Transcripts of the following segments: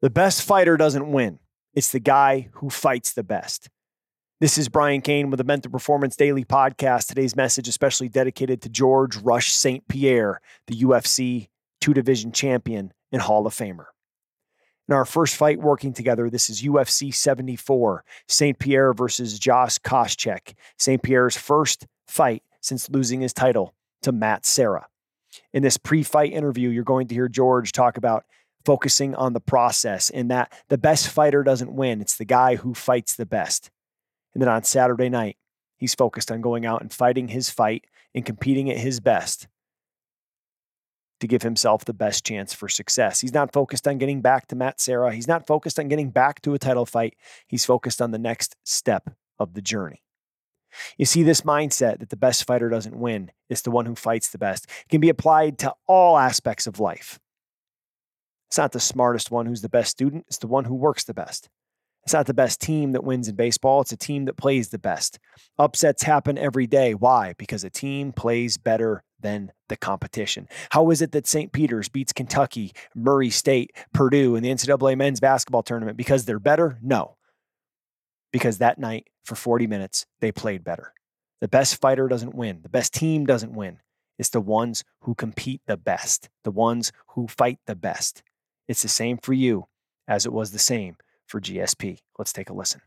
The best fighter doesn't win, it's the guy who fights the best. This is Brian Cain with the Mental Performance Daily Podcast. Today's message, especially dedicated to Georges St. Pierre, the UFC two division champion and Hall of Famer. In our first fight working together, this is UFC 74, St. Pierre versus Josh Koscheck. St. Pierre's first fight since losing his title to Matt Serra. In this pre fight interview, you're going to hear George talk about focusing on the process and that the best fighter doesn't win. It's the guy who fights the best. And then on Saturday night, he's focused on going out and fighting his fight and competing at his best to give himself the best chance for success. He's not focused on getting back to Matt Serra. He's not focused on getting back to a title fight. He's focused on the next step of the journey. You see, this mindset that the best fighter doesn't win, it's the one who fights the best, can be applied to all aspects of life. It's not the smartest one who's the best student, it's the one who works the best. It's not the best team that wins in baseball, it's a team that plays the best. Upsets happen every day. Why? Because a team plays better than the competition. How is it that St. Peter's beats Kentucky, Murray State, Purdue in the NCAA men's basketball tournament? Because they're better? No. Because that night, for 40 minutes, they played better. The best fighter doesn't win, the best team doesn't win. It's the ones who compete the best, the ones who fight the best. It's the same for you as it was the same for GSP. Let's take a listen.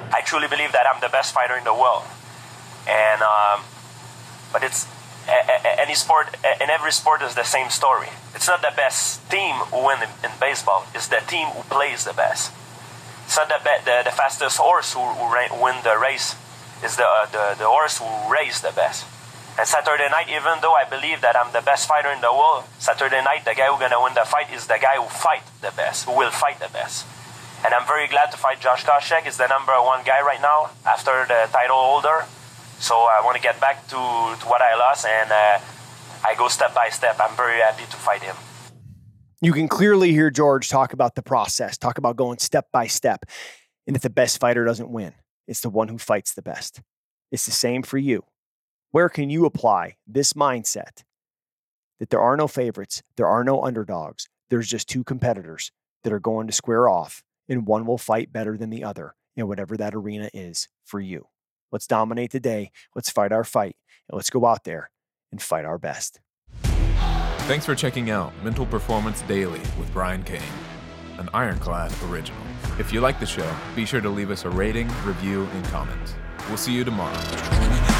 I truly believe that I'm the best fighter in the world, and um, but it's any sport in every sport is the same story. It's not the best team who win in, baseball; it's the team who plays the best. It's not the the, the fastest horse who, who win the race; it's the, uh, the the horse who races the best. And Saturday night, even though I believe that I'm the best fighter in the world, Saturday night, the guy who's gonna win the fight is the guy who fight the best, who will fight the best. And I'm very glad to fight Josh Koscheck. He's the number one guy right now after the title holder. So I want to get back to, to what I lost, and uh, I go step by step. I'm very happy to fight him. You can clearly hear George talk about the process, talk about going step by step, and that the best fighter doesn't win. It's the one who fights the best. It's the same for you. Where can you apply this mindset that there are no favorites, there are no underdogs, there's just two competitors that are going to square off, and one will fight better than the other in whatever that arena is for you? Let's dominate the day. Let's fight our fight, and let's go out there and fight our best. Thanks for checking out Mental Performance Daily with Brian Cain, an Ironclad original. If you like the show, be sure to leave us a rating, review, and comment. We'll see you tomorrow.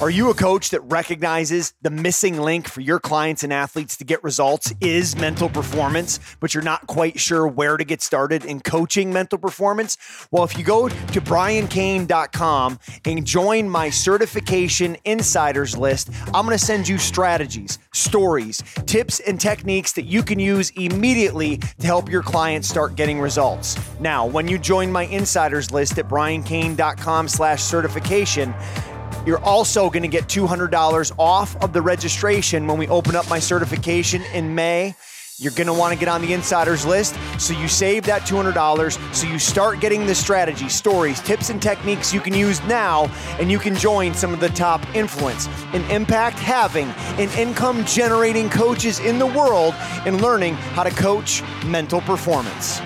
Are you a coach that recognizes the missing link for your clients and athletes to get results is mental performance, but you're not quite sure where to get started in coaching mental performance? Well, if you go to briancain.com and join my certification insiders list, I'm going to send you strategies, stories, tips, and techniques that you can use immediately to help your clients start getting results. Now, when you join my insiders list at briancain.com slash certification, you're also going to get $200 off of the registration when we open up my certification in May. You're going to want to get on the insiders list. So you save that $200. So you start getting the strategy, stories, tips, and techniques you can use now. And you can join some of the top influence and impact having and income generating coaches in the world in learning how to coach mental performance.